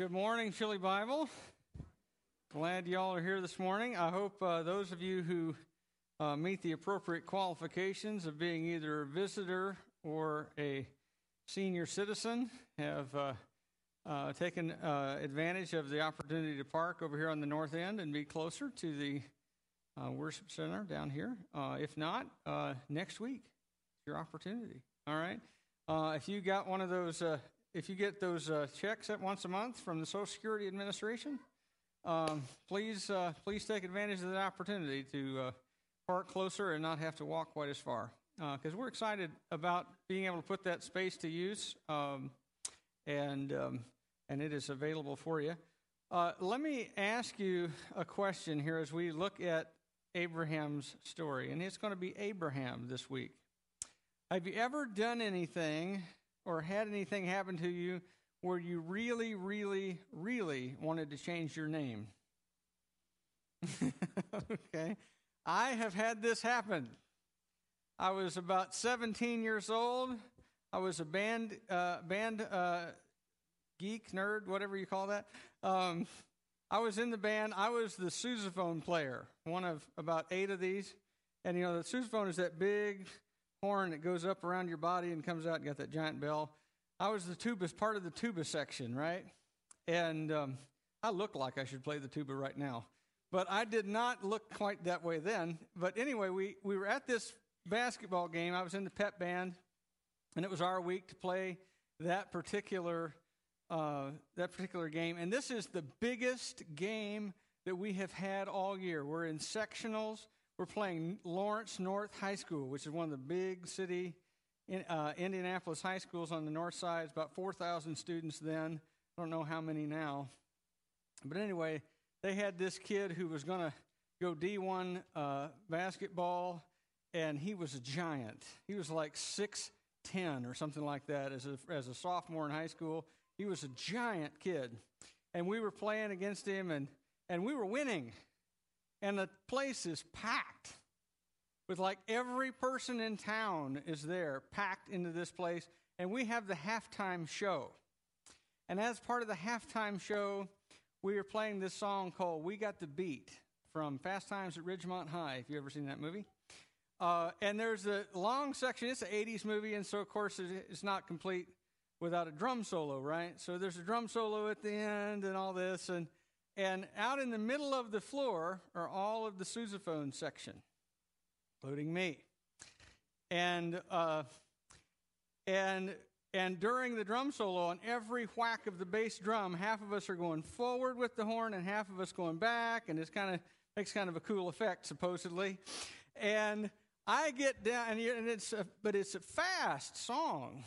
Good morning, Chili Bible. Glad y'all are here this morning. I hope uh, those of you who uh, meet the appropriate qualifications of being either a visitor or a senior citizen have uh, uh taken uh, advantage of the opportunity to park over here on the north end and be closer to the uh, worship center down here. if not, next week, your opportunity. All right. if you got one of those if you get those uh, checks at once a month from the Social Security Administration, um, please uh, please take advantage of that opportunity to uh, park closer and not have to walk quite as far. Because uh, we're excited about being able to put that space to use, um, and um, and it is available for you. Uh, let me ask you a question here as we look at Abraham's story, and it's going to be Abraham this week. Have you ever done anything or had anything happen to you where you really, really, really wanted to change your name? okay. I have had this happen. I was about 17 years old. I was a band, uh, band uh, geek, nerd, whatever you call that. Um, I was in the band. I was the sousaphone player, one of about eight of these. And you know, the sousaphone is that big horn that goes up around your body and comes out and got that giant bell. I was the tuba, part of the tuba section, right? And um, I look like I should play the tuba right now. But I did not look quite that way then. But anyway, we, we were at this basketball game. I was in the pep band, and it was our week to play that particular uh, that particular game. And this is the biggest game that we have had all year. We're in sectionals. We're playing Lawrence North High School, which is one of the big city in, uh, Indianapolis high schools on the north side. It's about 4,000 students then. I don't know how many now. But anyway, they had this kid who was going to go D1 uh, basketball, and he was a giant. He was like 6'10 or something like that as a, as a sophomore in high school. He was a giant kid. And we were playing against him, and, and we were winning and the place is packed with like every person in town is there packed into this place and we have the halftime show. And as part of the halftime show we are playing this song called we got the beat from fast times at ridgemont high if you ever seen that movie. Uh, and there's a long section it's an 80s movie and so of course it's not complete without a drum solo right? So there's a drum solo at the end and all this and and out in the middle of the floor are all of the sousaphone section, including me. And uh, and and during the drum solo, on every whack of the bass drum, half of us are going forward with the horn, and half of us going back, and it's kind of makes kind of a cool effect, supposedly. And I get down, and it's a, but it's a fast song.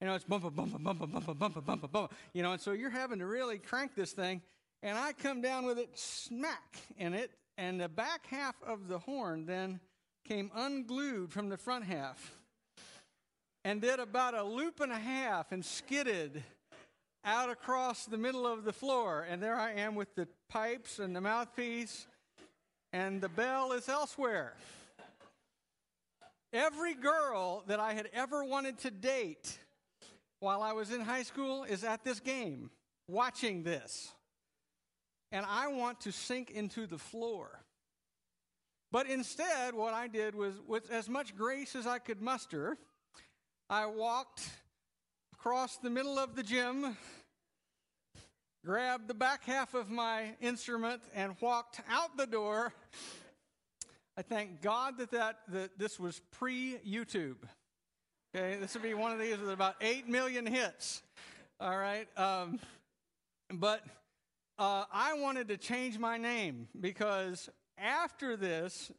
You know, it's bump, bump, bump, bump, bump, bump, bump, bump. You know, and so you're having to really crank this thing and I come down with it smack in it, and the back half of the horn then came unglued from the front half and did about a loop and a half and skidded out across the middle of the floor. And there I am with the pipes and the mouthpiece, and the bell is elsewhere. Every girl that I had ever wanted to date while I was in high school is at this game watching this and I want to sink into the floor. But instead, what I did was, with as much grace as I could muster, I walked across the middle of the gym, grabbed the back half of my instrument, and walked out the door. I thank God that, that, that this was pre YouTube. Okay, this would be one of these with about 8 million hits. All right. Um, but uh, I wanted to change my name because after this,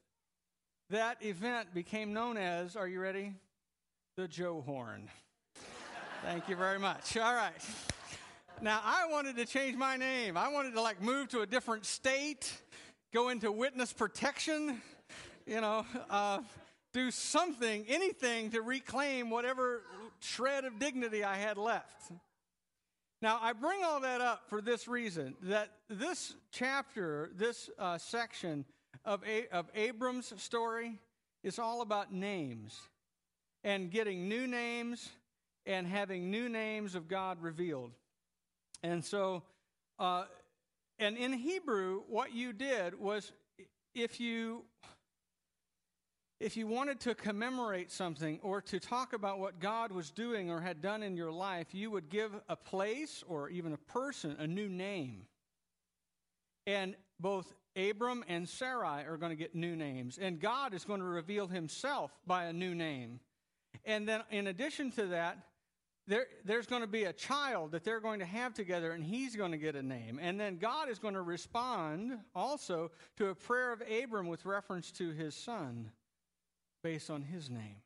that event became known as, are you ready? The Joe Horn. Thank you very much. All right. Now, I wanted to change my name. I wanted to like move to a different state, go into witness protection, you know, uh, do something, anything to reclaim whatever shred of dignity I had left. Now, I bring all that up for this reason that this chapter, this uh, section of, A- of Abram's story, is all about names and getting new names and having new names of God revealed. And so, uh, and in Hebrew, what you did was if you if you wanted to commemorate something or to talk about what God was doing or had done in your life, you would give a place or even a person a new name. And both Abram and Sarai are going to get new names, and God is going to reveal himself by a new name. And then, in addition to that, there, there's going to be a child that they're going to have together, and he's going to get a name. And then God is going to respond also to a prayer of Abram with reference to his son based on his name.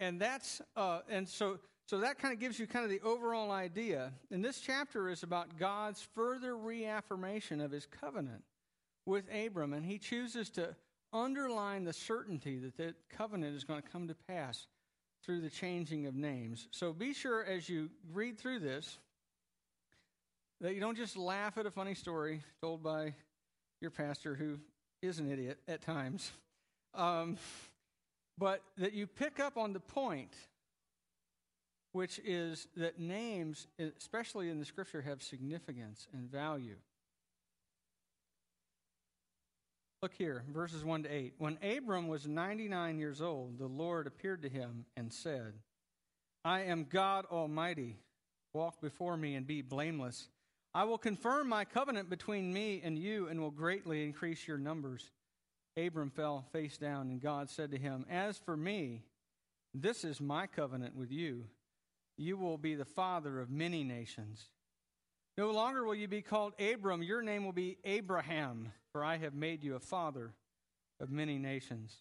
And that's, uh, and so, so that kind of gives you kind of the overall idea. And this chapter is about God's further reaffirmation of his covenant with Abram, and he chooses to underline the certainty that that covenant is going to come to pass through the changing of names. So be sure as you read through this that you don't just laugh at a funny story told by your pastor who is an idiot at times, um, but that you pick up on the point, which is that names, especially in the scripture, have significance and value. Look here, verses 1 to 8. When Abram was 99 years old, the Lord appeared to him and said, I am God Almighty. Walk before me and be blameless. I will confirm my covenant between me and you and will greatly increase your numbers. Abram fell face down, and God said to him, As for me, this is my covenant with you. You will be the father of many nations. No longer will you be called Abram, your name will be Abraham for I have made you a father of many nations.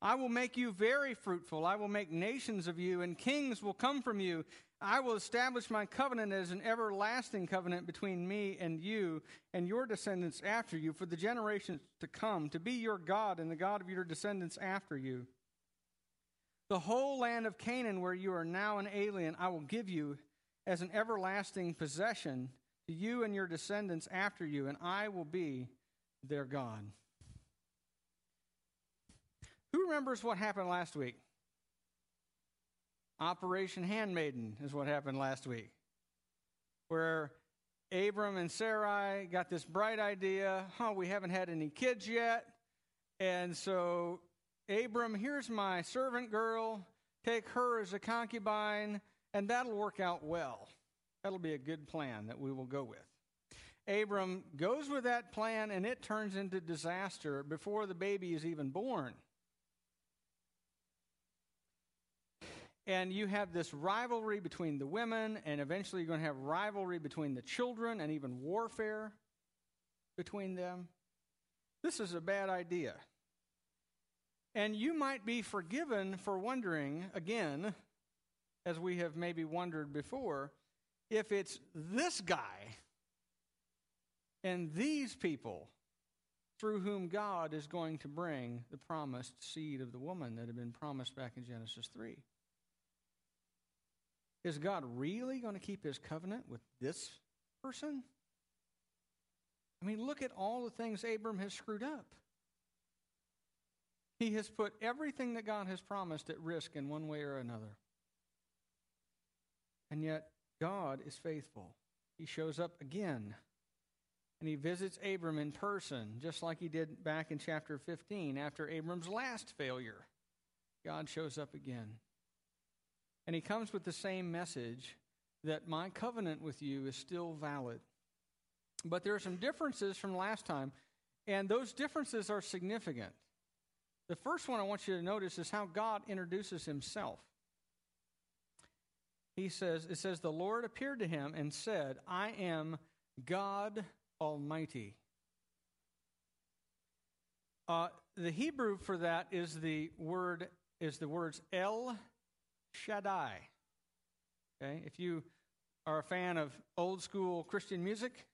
I will make you very fruitful. I will make nations of you, and kings will come from you. I will establish my covenant as an everlasting covenant between me and you and your descendants after you for the generations to come, to be your God and the God of your descendants after you. The whole land of Canaan, where you are now an alien, I will give you as an everlasting possession to you and your descendants after you, and I will be their God. Who remembers what happened last week? Operation Handmaiden is what happened last week, where Abram and Sarai got this bright idea huh, we haven't had any kids yet. And so, Abram, here's my servant girl, take her as a concubine, and that'll work out well. That'll be a good plan that we will go with. Abram goes with that plan and it turns into disaster before the baby is even born. And you have this rivalry between the women, and eventually you're going to have rivalry between the children and even warfare between them. This is a bad idea. And you might be forgiven for wondering, again, as we have maybe wondered before, if it's this guy and these people through whom God is going to bring the promised seed of the woman that had been promised back in Genesis 3. Is God really going to keep his covenant with this person? I mean, look at all the things Abram has screwed up. He has put everything that God has promised at risk in one way or another. And yet, God is faithful. He shows up again and he visits Abram in person, just like he did back in chapter 15 after Abram's last failure. God shows up again. And he comes with the same message that my covenant with you is still valid. But there are some differences from last time, and those differences are significant. The first one I want you to notice is how God introduces himself. He says, it says, the Lord appeared to him and said, I am God Almighty. Uh, the Hebrew for that is the word is the words El Shaddai. Okay, if you are a fan of old school Christian music,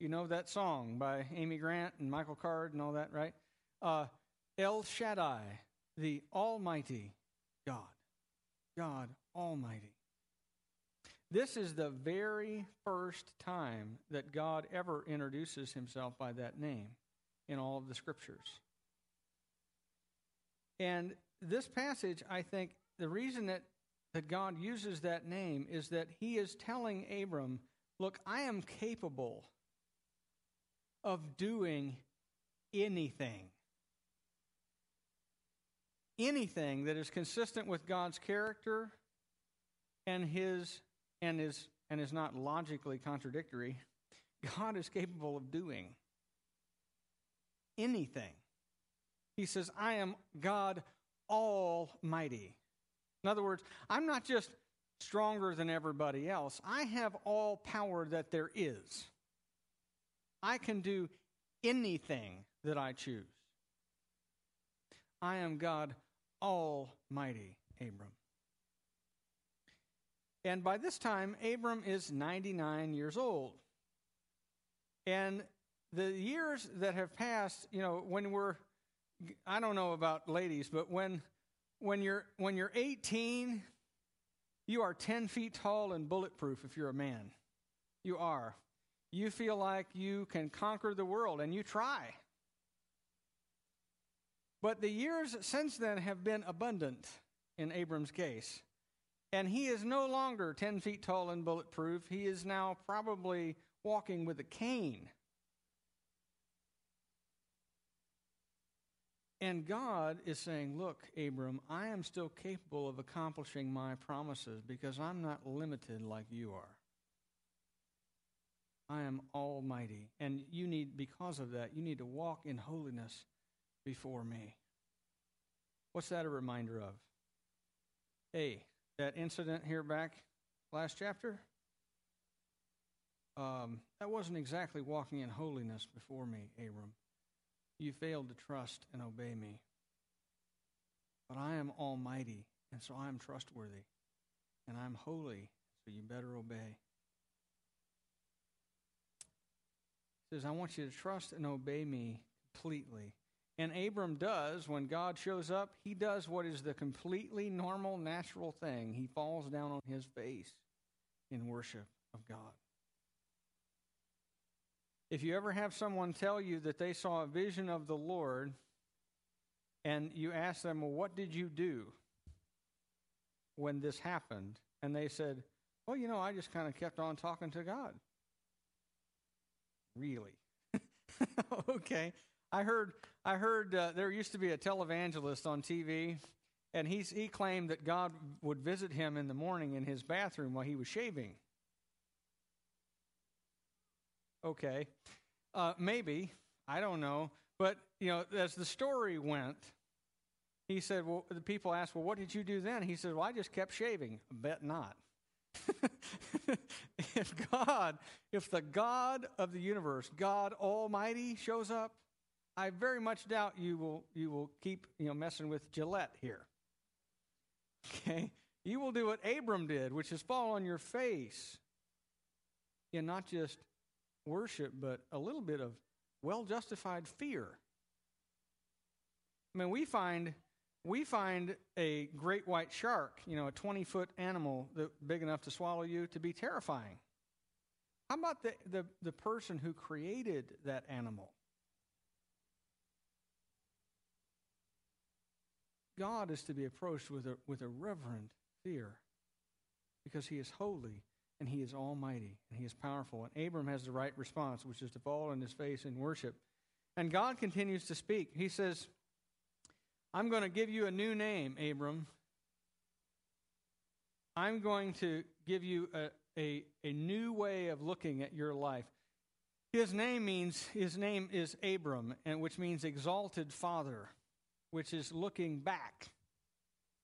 you know that song by Amy Grant and Michael Card and all that, right? Uh, El Shaddai, the Almighty God, God Almighty. This is the very first time that God ever introduces himself by that name in all of the scriptures. And this passage, I think, the reason that, that God uses that name is that he is telling Abram Look, I am capable of doing anything. Anything that is consistent with God's character and his and is and is not logically contradictory, God is capable of doing anything. He says, I am God Almighty. In other words, I'm not just stronger than everybody else, I have all power that there is. I can do anything that I choose. I am God Almighty, Abram. And by this time, Abram is 99 years old. And the years that have passed, you know, when we're, I don't know about ladies, but when, when, you're, when you're 18, you are 10 feet tall and bulletproof if you're a man. You are. You feel like you can conquer the world, and you try. But the years since then have been abundant in Abram's case. And he is no longer 10 feet tall and bulletproof. He is now probably walking with a cane. And God is saying, Look, Abram, I am still capable of accomplishing my promises because I'm not limited like you are. I am almighty. And you need, because of that, you need to walk in holiness before me. What's that a reminder of? Hey, that incident here back last chapter? Um, that wasn't exactly walking in holiness before me, Abram. You failed to trust and obey me. But I am almighty, and so I am trustworthy. And I'm holy, so you better obey. says, I want you to trust and obey me completely. And Abram does, when God shows up, he does what is the completely normal, natural thing. He falls down on his face in worship of God. If you ever have someone tell you that they saw a vision of the Lord, and you ask them, Well, what did you do when this happened? And they said, Well, you know, I just kind of kept on talking to God. Really? okay. I heard I heard uh, there used to be a televangelist on TV, and he's, he claimed that God would visit him in the morning in his bathroom while he was shaving. Okay, uh, maybe I don't know, but you know, as the story went, he said, "Well, the people asked, well, what did you do then?" He said, "Well, I just kept shaving." Bet not. if God, if the God of the universe, God Almighty, shows up, I very much doubt you will you will keep you know messing with Gillette here. Okay, you will do what Abram did, which is fall on your face and not just worship, but a little bit of well justified fear. I mean, we find we find a great white shark, you know, a 20 foot animal that big enough to swallow you, to be terrifying. How about the, the, the person who created that animal? God is to be approached with a, with a reverent fear because he is holy and he is almighty and he is powerful. And Abram has the right response, which is to fall on his face in worship. And God continues to speak. He says, I'm going to give you a new name, Abram. I'm going to give you a, a, a new way of looking at your life. His name means his name is Abram, and which means exalted father, which is looking back,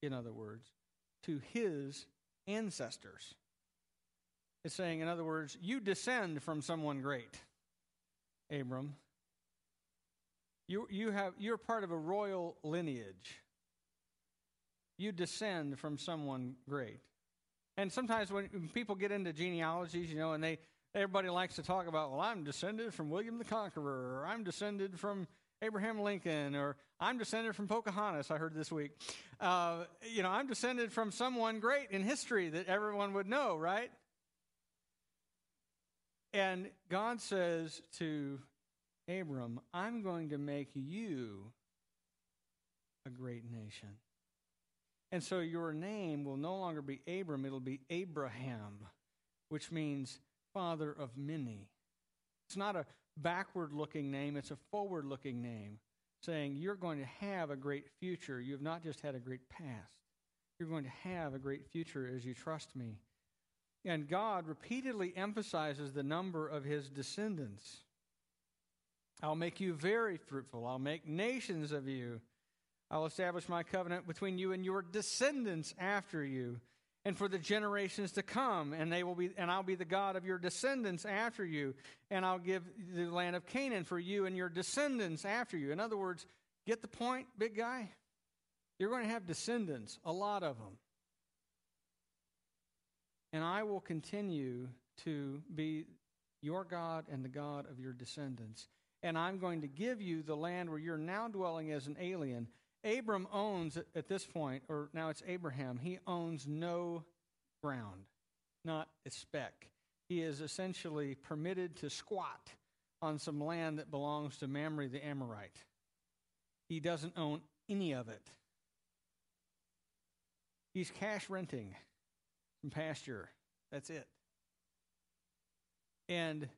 in other words, to his ancestors. It's saying, in other words, you descend from someone great, Abram. You, you have, you're part of a royal lineage. You descend from someone great. And sometimes when people get into genealogies, you know, and they everybody likes to talk about, well, I'm descended from William the Conqueror, or I'm descended from Abraham Lincoln, or I'm descended from Pocahontas, I heard this week. Uh, you know, I'm descended from someone great in history that everyone would know, right? And God says to Abram, I'm going to make you a great nation. And so your name will no longer be Abram, it'll be Abraham, which means father of many. It's not a backward looking name, it's a forward looking name, saying you're going to have a great future. You have not just had a great past, you're going to have a great future as you trust me. And God repeatedly emphasizes the number of his descendants. I'll make you very fruitful. I'll make nations of you. I'll establish my covenant between you and your descendants after you and for the generations to come and they will be and I'll be the God of your descendants after you and I'll give the land of Canaan for you and your descendants after you. In other words, get the point, big guy? You're going to have descendants, a lot of them. And I will continue to be your God and the God of your descendants. And I'm going to give you the land where you're now dwelling as an alien Abram owns at this point, or now it's Abraham, he owns no ground, not a speck. He is essentially permitted to squat on some land that belongs to Mamre the Amorite. He doesn't own any of it. He's cash renting some pasture. That's it. And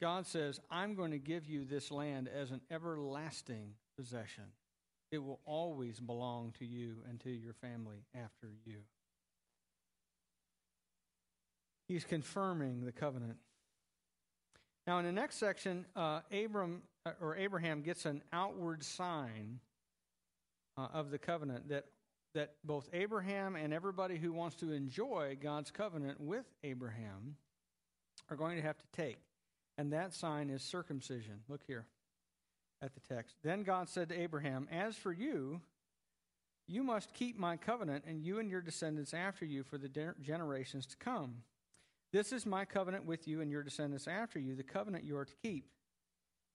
God says, I'm going to give you this land as an everlasting possession. It will always belong to you and to your family after you. He's confirming the covenant. Now, in the next section, uh, Abram uh, or Abraham gets an outward sign uh, of the covenant that that both Abraham and everybody who wants to enjoy God's covenant with Abraham are going to have to take. And that sign is circumcision. Look here at the text. Then God said to Abraham, As for you, you must keep my covenant, and you and your descendants after you for the de- generations to come. This is my covenant with you and your descendants after you, the covenant you are to keep.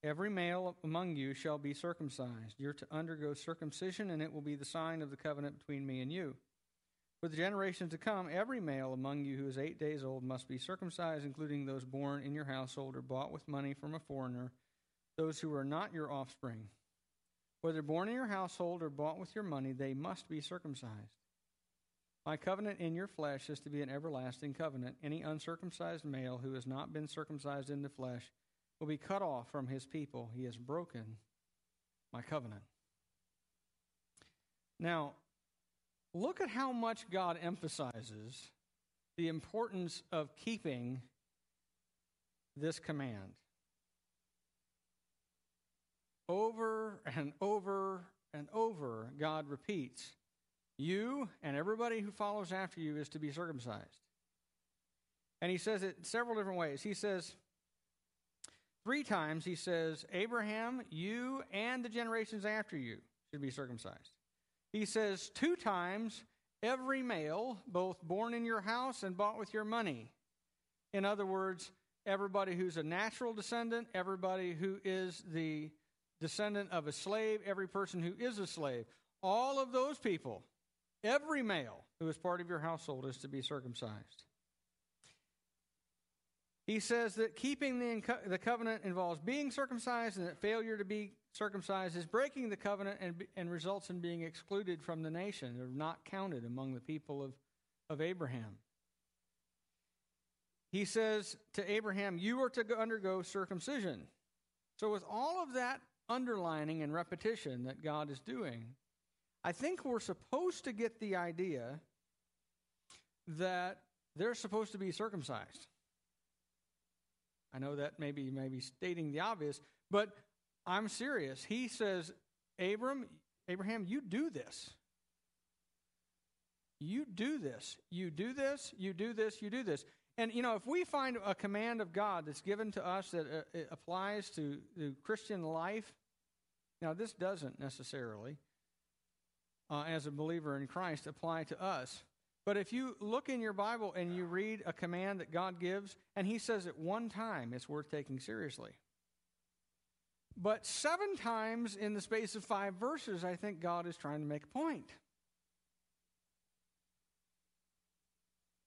Every male among you shall be circumcised. You're to undergo circumcision, and it will be the sign of the covenant between me and you. For the generations to come, every male among you who is eight days old must be circumcised, including those born in your household or bought with money from a foreigner those who are not your offspring. Whether born in your household or bought with your money, they must be circumcised. My covenant in your flesh is to be an everlasting covenant. Any uncircumcised male who has not been circumcised in the flesh will be cut off from his people. He has broken my covenant. Now, look at how much God emphasizes the importance of keeping this command over and over and over, God repeats, You and everybody who follows after you is to be circumcised. And he says it several different ways. He says, three times, he says, Abraham, you and the generations after you should be circumcised. He says two times, every male, both born in your house and bought with your money. In other words, everybody who's a natural descendant, everybody who is the descendant of a slave, every person who is a slave. All of those people, every male who is part of your household is to be circumcised. He says that keeping the, the covenant involves being circumcised, and that failure to be circumcised is breaking the covenant and, and results in being excluded from the nation. They're not counted among the people of, of Abraham. He says to Abraham, You are to undergo circumcision. So, with all of that underlining and repetition that God is doing, I think we're supposed to get the idea that they're supposed to be circumcised. I know that maybe maybe stating the obvious, but I'm serious. He says, Abram, Abraham, you do this. You do this. You do this. You do this. You do this. And, you know, if we find a command of God that's given to us that uh, applies to the Christian life, now this doesn't necessarily, uh, as a believer in Christ, apply to us. But if you look in your Bible and you read a command that God gives, and He says it one time, it's worth taking seriously. But seven times in the space of five verses, I think God is trying to make a point.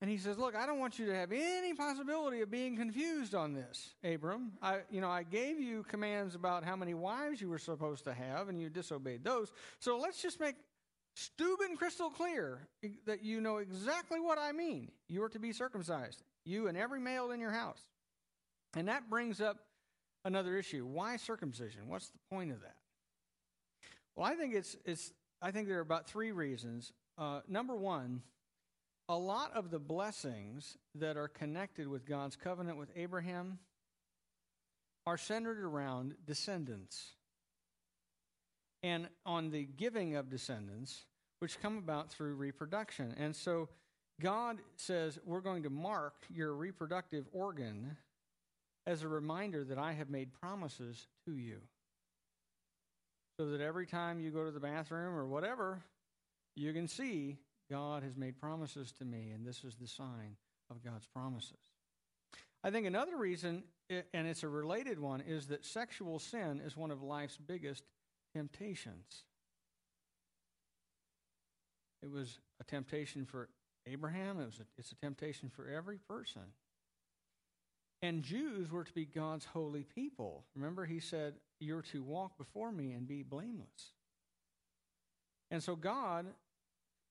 And he says, "Look, I don't want you to have any possibility of being confused on this, Abram. I, you know, I gave you commands about how many wives you were supposed to have, and you disobeyed those. So let's just make stupid crystal clear that you know exactly what I mean. You are to be circumcised. you and every male in your house. And that brings up another issue. Why circumcision? What's the point of that? Well, I think it's it's I think there are about three reasons. Uh, number one, a lot of the blessings that are connected with God's covenant with Abraham are centered around descendants and on the giving of descendants, which come about through reproduction. And so God says, We're going to mark your reproductive organ as a reminder that I have made promises to you. So that every time you go to the bathroom or whatever, you can see God has made promises to me, and this is the sign of God's promises. I think another reason, and it's a related one, is that sexual sin is one of life's biggest temptations. It was a temptation for Abraham, it was a, it's a temptation for every person. And Jews were to be God's holy people. Remember, he said, You're to walk before me and be blameless. And so God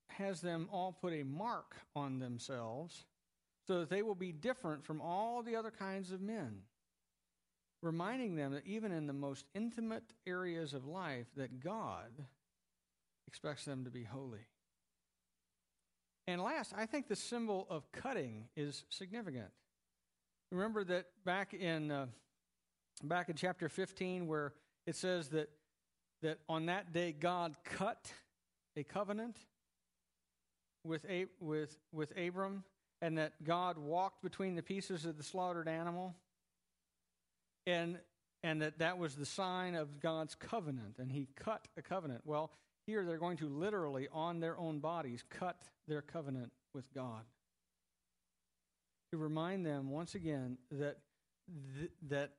has them all put a mark on themselves so that they will be different from all the other kinds of men reminding them that even in the most intimate areas of life that God expects them to be holy. And last, I think the symbol of cutting is significant. Remember that back in uh, back in chapter 15 where it says that that on that day God cut a covenant with with with Abram and that God walked between the pieces of the slaughtered animal and and that that was the sign of God's covenant and he cut a covenant. Well here they're going to literally on their own bodies cut their covenant with God. To remind them once again that th- that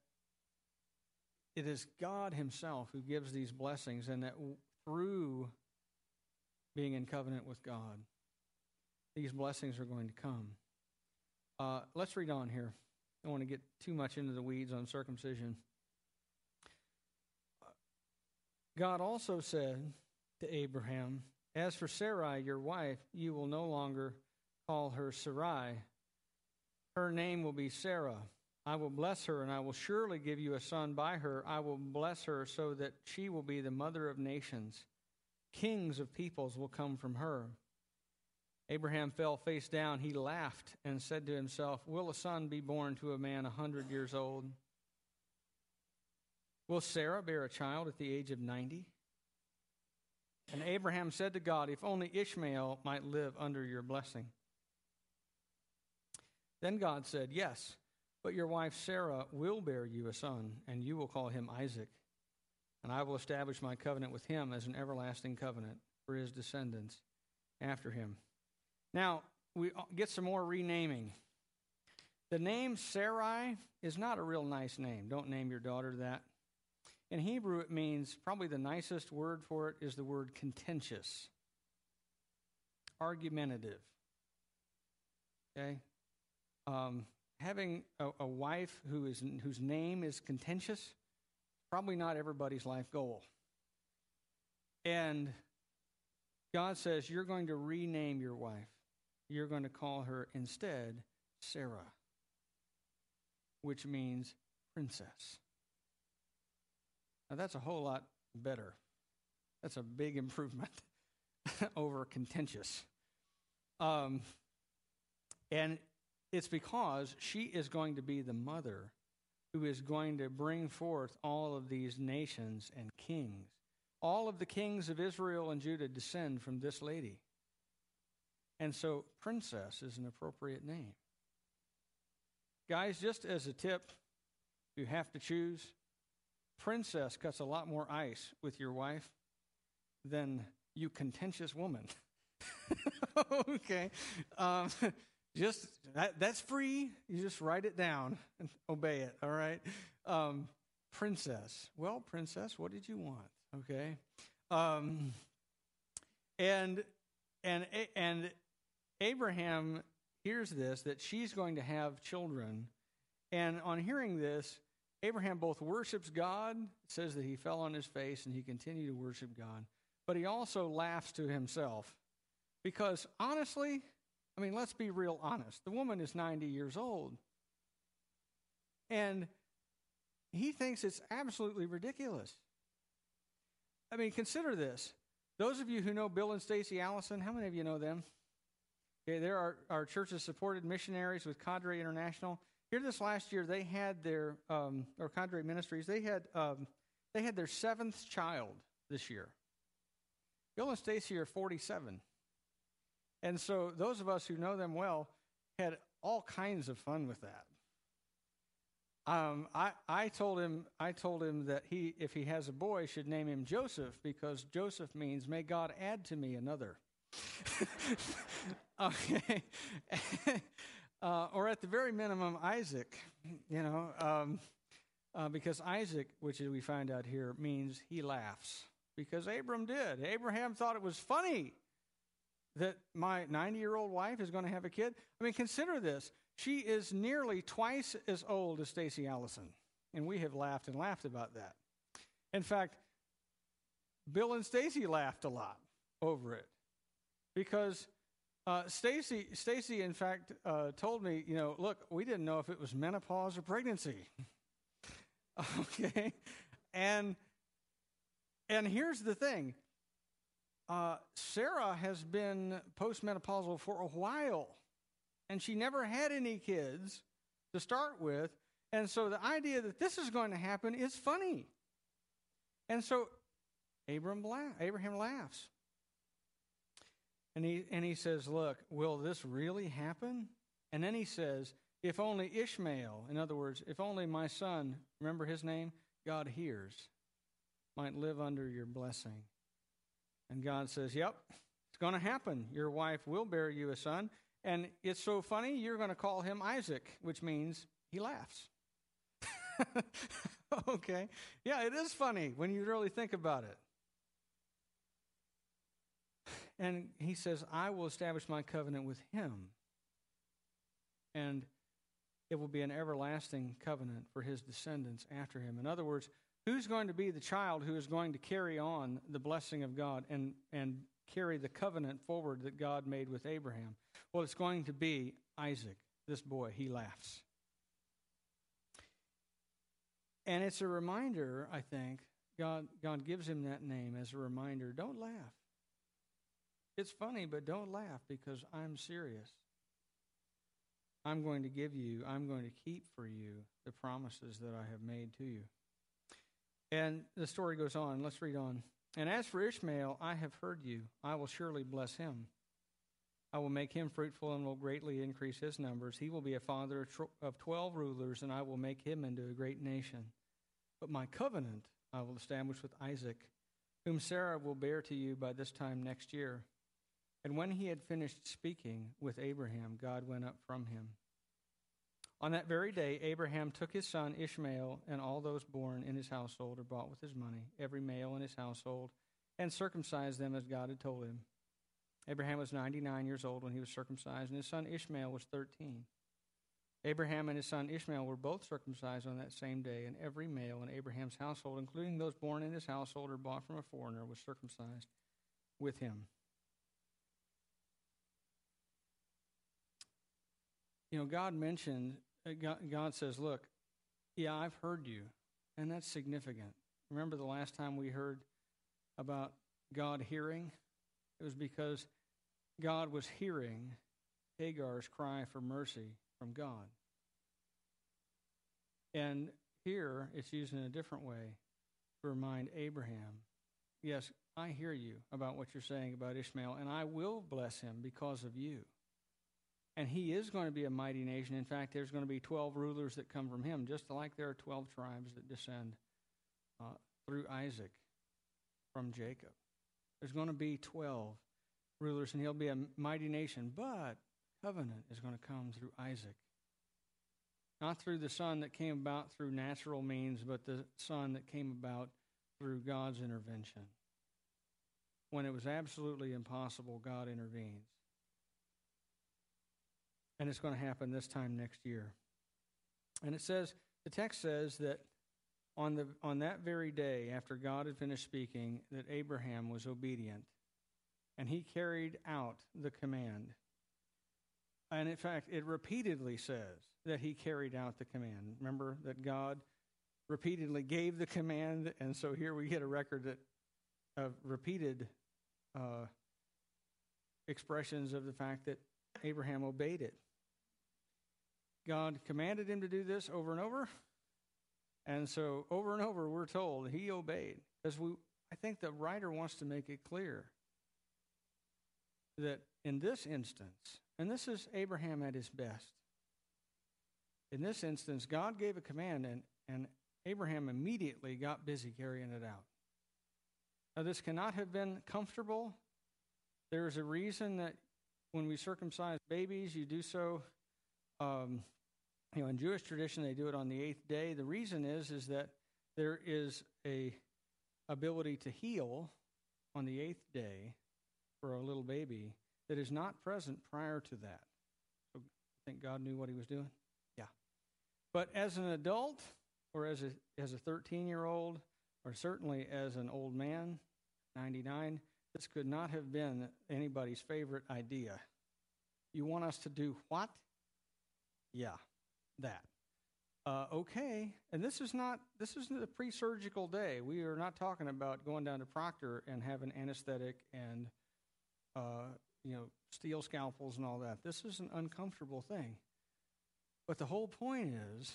it is God himself who gives these blessings and that through being in covenant with God these blessings are going to come. Uh, let's read on here don't want to get too much into the weeds on circumcision. God also said to Abraham, As for Sarai, your wife, you will no longer call her Sarai. Her name will be Sarah. I will bless her, and I will surely give you a son by her. I will bless her so that she will be the mother of nations. Kings of peoples will come from her. Abraham fell face down. He laughed and said to himself, Will a son be born to a man a hundred years old? Will Sarah bear a child at the age of 90? And Abraham said to God, If only Ishmael might live under your blessing. Then God said, Yes, but your wife Sarah will bear you a son, and you will call him Isaac. And I will establish my covenant with him as an everlasting covenant for his descendants after him. Now, we get some more renaming. The name Sarai is not a real nice name. Don't name your daughter that. In Hebrew, it means probably the nicest word for it is the word contentious, argumentative. Okay? Um, having a, a wife who is, whose name is contentious, probably not everybody's life goal. And God says, You're going to rename your wife you're going to call her instead Sarah, which means princess. Now, that's a whole lot better. That's a big improvement over contentious. Um, and it's because she is going to be the mother who is going to bring forth all of these nations and kings. All of the kings of Israel and Judah descend from this lady. And so, princess is an appropriate name. Guys, just as a tip, you have to choose. Princess cuts a lot more ice with your wife than you contentious woman. okay. Um, just that, that's free. You just write it down and obey it. All right. Um, princess. Well, princess, what did you want? Okay. Um, and and and Abraham hears this that she's going to have children. And on hearing this, Abraham both worships God, says that he fell on his face and he continued to worship God, but he also laughs to himself. Because honestly, I mean, let's be real honest. The woman is 90 years old. And he thinks it's absolutely ridiculous. I mean, consider this. Those of you who know Bill and Stacy Allison, how many of you know them? Okay, they're our, our church's supported missionaries with Cadre International. Here this last year, they had their, um, or Cadre Ministries, they had, um, they had their seventh child this year. Bill and Stacy are 47. And so those of us who know them well had all kinds of fun with that. Um, I, I told him I told him that he if he has a boy should name him Joseph because Joseph means may God add to me another. okay, uh, or at the very minimum Isaac, you know, um, uh, because Isaac, which we find out here, means he laughs because Abram did. Abraham thought it was funny that my 90 year old wife is going to have a kid. I mean, consider this. She is nearly twice as old as Stacy Allison, and we have laughed and laughed about that. In fact, Bill and Stacy laughed a lot over it because uh, Stacy, Stacy, in fact, uh, told me, you know, look, we didn't know if it was menopause or pregnancy. okay, and and here's the thing. Uh, Sarah has been postmenopausal for a while and she never had any kids to start with. And so the idea that this is going to happen is funny. And so Abram laugh, Abraham laughs. And he, and he says, Look, will this really happen? And then he says, If only Ishmael, in other words, if only my son, remember his name? God hears, might live under your blessing. And God says, Yep, it's going to happen. Your wife will bear you a son. And it's so funny, you're going to call him Isaac, which means he laughs. okay. Yeah, it is funny when you really think about it. And he says, I will establish my covenant with him. And it will be an everlasting covenant for his descendants after him. In other words, who's going to be the child who is going to carry on the blessing of God and, and carry the covenant forward that God made with Abraham? Well, it's going to be Isaac, this boy. He laughs. And it's a reminder, I think, God, God gives him that name as a reminder don't laugh. It's funny, but don't laugh because I'm serious. I'm going to give you, I'm going to keep for you the promises that I have made to you. And the story goes on. Let's read on. And as for Ishmael, I have heard you. I will surely bless him. I will make him fruitful and will greatly increase his numbers. He will be a father of twelve rulers, and I will make him into a great nation. But my covenant I will establish with Isaac, whom Sarah will bear to you by this time next year. And when he had finished speaking with Abraham, God went up from him. On that very day, Abraham took his son Ishmael and all those born in his household or bought with his money, every male in his household, and circumcised them as God had told him. Abraham was 99 years old when he was circumcised, and his son Ishmael was 13. Abraham and his son Ishmael were both circumcised on that same day, and every male in Abraham's household, including those born in his household or bought from a foreigner, was circumcised with him. You know, God mentioned uh, God says, Look, yeah, I've heard you. And that's significant. Remember the last time we heard about God hearing? It was because God was hearing Hagar's cry for mercy from God. And here it's used in a different way to remind Abraham yes, I hear you about what you're saying about Ishmael, and I will bless him because of you. And he is going to be a mighty nation. In fact, there's going to be 12 rulers that come from him, just like there are 12 tribes that descend uh, through Isaac from Jacob. There's going to be 12 rulers, and he'll be a mighty nation. But covenant is going to come through Isaac. Not through the son that came about through natural means, but the son that came about through God's intervention. When it was absolutely impossible, God intervenes. And it's going to happen this time next year. And it says, the text says that on, the, on that very day, after God had finished speaking, that Abraham was obedient and he carried out the command. And in fact, it repeatedly says that he carried out the command. Remember that God repeatedly gave the command, and so here we get a record that of repeated uh, expressions of the fact that Abraham obeyed it. God commanded him to do this over and over, and so over and over we're told he obeyed. Because we, I think the writer wants to make it clear that in this instance, and this is Abraham at his best. In this instance, God gave a command, and, and Abraham immediately got busy carrying it out. Now, this cannot have been comfortable. There is a reason that when we circumcise babies, you do so. Um, you know, in Jewish tradition, they do it on the eighth day. The reason is is that there is a ability to heal on the eighth day for a little baby that is not present prior to that. So I think God knew what he was doing. Yeah. But as an adult or as a as a 13 year old or certainly as an old man 99, this could not have been anybody's favorite idea. You want us to do what? Yeah, that. Uh, okay, and this is not this isn't a pre-surgical day. We are not talking about going down to Proctor and having anesthetic and uh, you know steel scalpels and all that. This is an uncomfortable thing. But the whole point is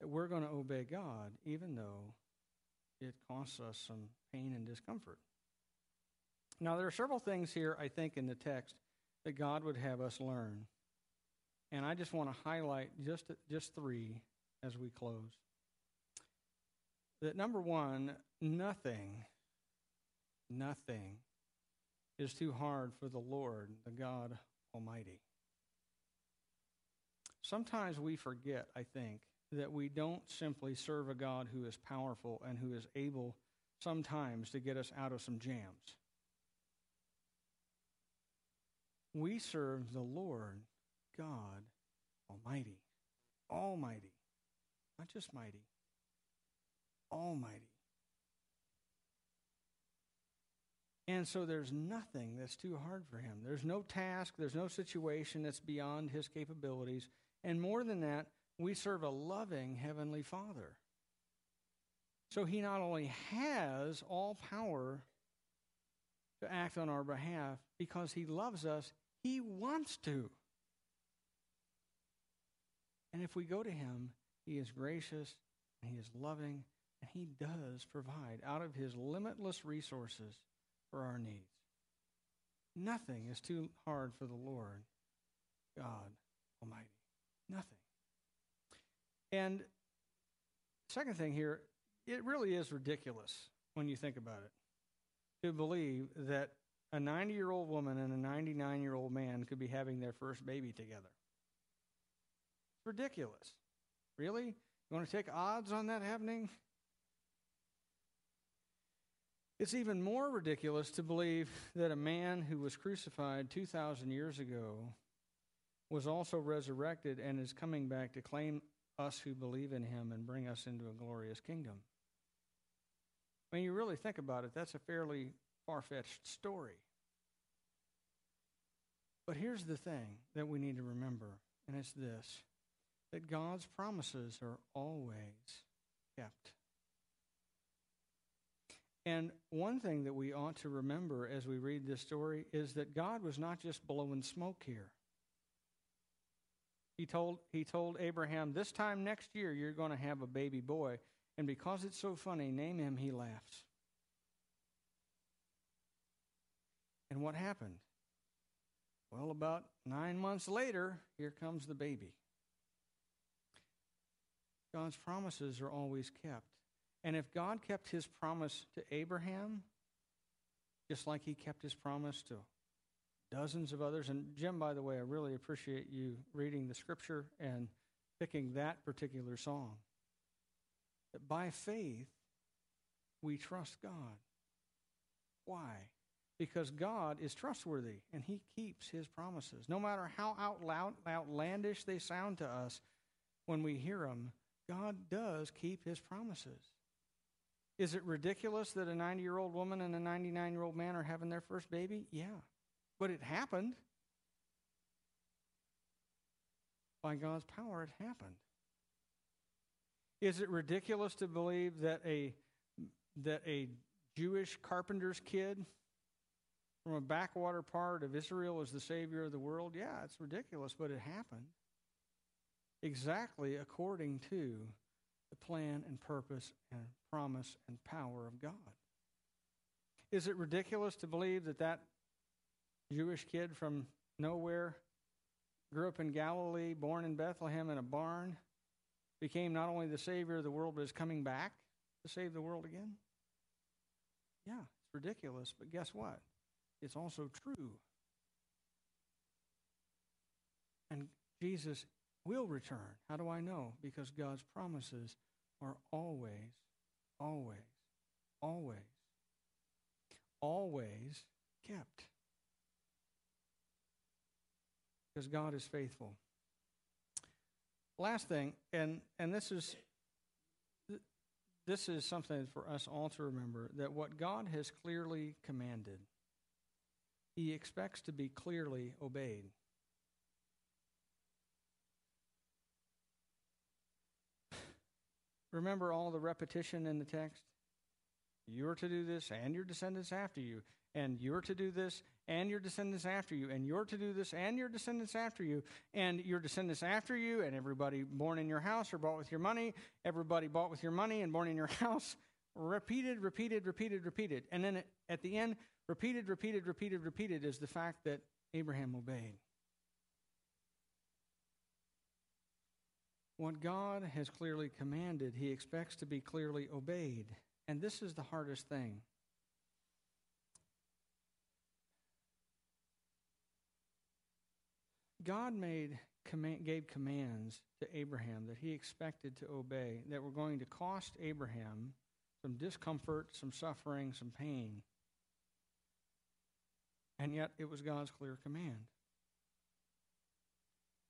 that we're going to obey God, even though it costs us some pain and discomfort. Now, there are several things here, I think, in the text that God would have us learn. And I just want to highlight just, just three as we close. That number one, nothing, nothing is too hard for the Lord, the God Almighty. Sometimes we forget, I think, that we don't simply serve a God who is powerful and who is able sometimes to get us out of some jams. We serve the Lord God Almighty. Almighty. Not just mighty. Almighty. And so there's nothing that's too hard for him. There's no task, there's no situation that's beyond his capabilities. And more than that, we serve a loving Heavenly Father. So he not only has all power to act on our behalf because he loves us, he wants to. And if we go to him, he is gracious and he is loving and he does provide out of his limitless resources for our needs. Nothing is too hard for the Lord God Almighty. Nothing. And second thing here, it really is ridiculous when you think about it to believe that a 90 year old woman and a 99 year old man could be having their first baby together. Ridiculous. Really? You want to take odds on that happening? It's even more ridiculous to believe that a man who was crucified 2,000 years ago was also resurrected and is coming back to claim us who believe in him and bring us into a glorious kingdom. When you really think about it, that's a fairly far fetched story. But here's the thing that we need to remember, and it's this that God's promises are always kept. And one thing that we ought to remember as we read this story is that God was not just blowing smoke here. He told, he told Abraham, This time next year, you're going to have a baby boy. And because it's so funny, name him, he laughs. And what happened? Well, about nine months later, here comes the baby. God's promises are always kept. And if God kept his promise to Abraham, just like he kept his promise to dozens of others. And Jim, by the way, I really appreciate you reading the scripture and picking that particular song. That by faith, we trust God. Why? Because God is trustworthy and He keeps His promises. No matter how outloud, outlandish they sound to us when we hear them, God does keep His promises. Is it ridiculous that a 90 year old woman and a 99 year old man are having their first baby? Yeah. But it happened. by God's power, it happened. Is it ridiculous to believe that a that a Jewish carpenter's kid from a backwater part of Israel is the savior of the world? Yeah, it's ridiculous, but it happened. Exactly according to the plan and purpose and promise and power of God. Is it ridiculous to believe that that Jewish kid from nowhere grew up in Galilee, born in Bethlehem in a barn, became not only the Savior of the world, but is coming back to save the world again? Yeah, it's ridiculous, but guess what? It's also true. And Jesus will return. How do I know? Because God's promises are always, always, always, always kept. Because God is faithful. Last thing, and, and this is this is something for us all to remember that what God has clearly commanded, He expects to be clearly obeyed. Remember all the repetition in the text? You are to do this and your descendants after you, and you're to do this and your descendants after you, and you're to do this and your descendants after you, and your descendants after you, and everybody born in your house or bought with your money, everybody bought with your money and born in your house. Repeated, repeated, repeated, repeated. And then at the end, repeated, repeated, repeated, repeated is the fact that Abraham obeyed. What God has clearly commanded, he expects to be clearly obeyed. And this is the hardest thing. God made command, gave commands to Abraham that he expected to obey that were going to cost Abraham some discomfort, some suffering, some pain. And yet it was God's clear command.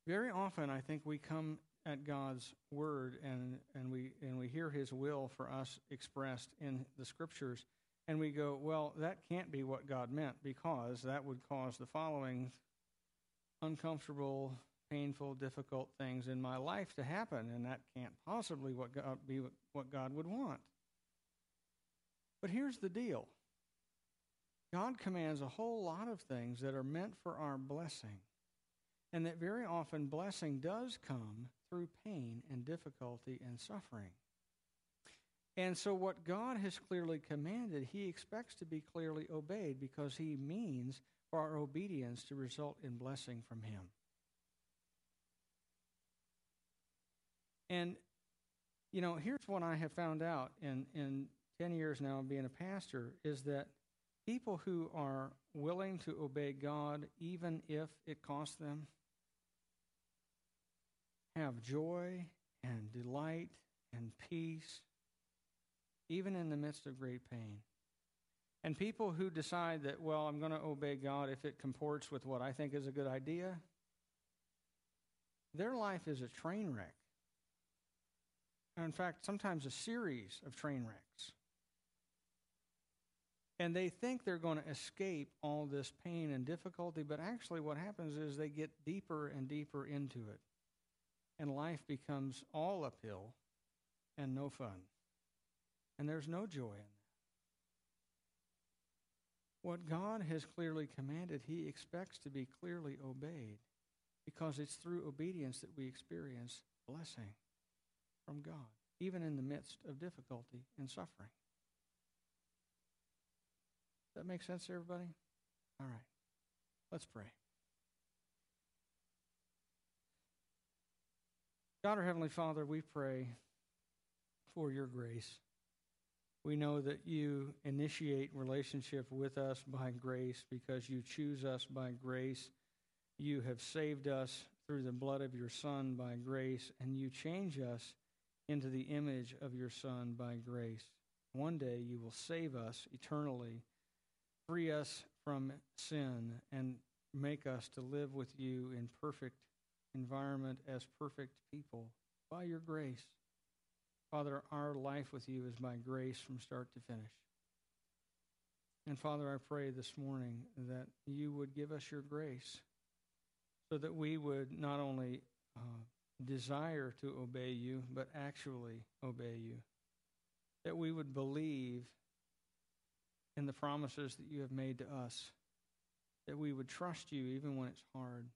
Very often I think we come at God's word and, and we and we hear his will for us expressed in the scriptures and we go, well, that can't be what God meant because that would cause the following uncomfortable, painful, difficult things in my life to happen, and that can't possibly what God, be what God would want. But here's the deal God commands a whole lot of things that are meant for our blessing, and that very often blessing does come through pain and difficulty and suffering. And so, what God has clearly commanded, He expects to be clearly obeyed because He means for our obedience to result in blessing from Him. And, you know, here's what I have found out in, in 10 years now of being a pastor is that people who are willing to obey God, even if it costs them, have joy and delight and peace, even in the midst of great pain. And people who decide that, well, I'm going to obey God if it comports with what I think is a good idea, their life is a train wreck. In fact, sometimes a series of train wrecks. And they think they're going to escape all this pain and difficulty, but actually, what happens is they get deeper and deeper into it. And life becomes all uphill and no fun. And there's no joy in that. what God has clearly commanded, He expects to be clearly obeyed because it's through obedience that we experience blessing from God, even in the midst of difficulty and suffering. That make sense to everybody? All right. Let's pray. God, our Heavenly Father, we pray for your grace. We know that you initiate relationship with us by grace because you choose us by grace. You have saved us through the blood of your Son by grace, and you change us into the image of your Son by grace. One day you will save us eternally, free us from sin, and make us to live with you in perfect environment as perfect people by your grace. Father, our life with you is by grace from start to finish. And Father, I pray this morning that you would give us your grace so that we would not only uh, desire to obey you, but actually obey you. That we would believe in the promises that you have made to us. That we would trust you even when it's hard,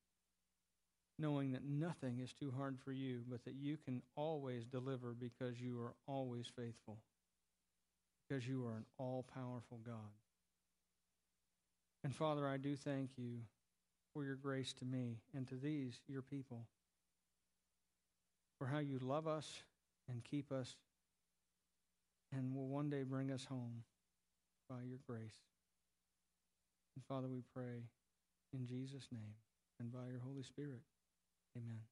knowing that nothing is too hard for you, but that you can always deliver because you are always faithful, because you are an all powerful God. And Father, I do thank you for your grace to me and to these, your people, for how you love us and keep us and will one day bring us home by your grace. And Father, we pray in Jesus' name and by your Holy Spirit. Amen.